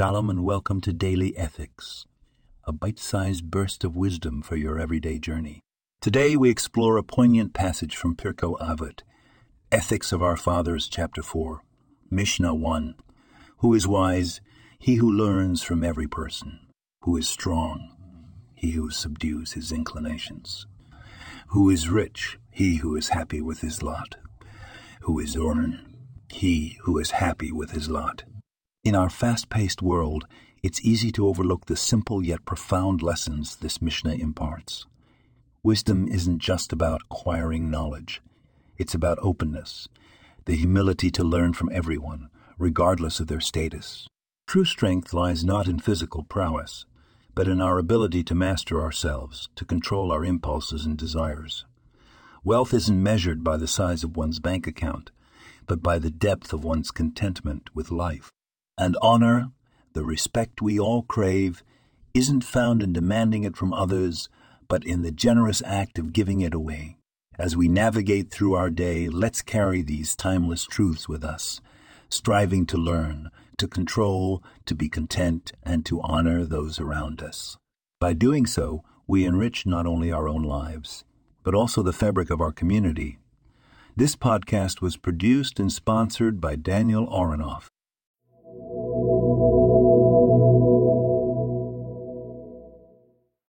Shalom and welcome to Daily Ethics, a bite sized burst of wisdom for your everyday journey. Today we explore a poignant passage from Pirkei Avot, Ethics of Our Fathers, Chapter 4, Mishnah 1. Who is wise? He who learns from every person. Who is strong? He who subdues his inclinations. Who is rich? He who is happy with his lot. Who is orn? He who is happy with his lot. In our fast paced world, it's easy to overlook the simple yet profound lessons this Mishnah imparts. Wisdom isn't just about acquiring knowledge, it's about openness, the humility to learn from everyone, regardless of their status. True strength lies not in physical prowess, but in our ability to master ourselves, to control our impulses and desires. Wealth isn't measured by the size of one's bank account, but by the depth of one's contentment with life. And honor, the respect we all crave, isn't found in demanding it from others, but in the generous act of giving it away. As we navigate through our day, let's carry these timeless truths with us, striving to learn, to control, to be content, and to honor those around us. By doing so, we enrich not only our own lives, but also the fabric of our community. This podcast was produced and sponsored by Daniel Aronoff thank you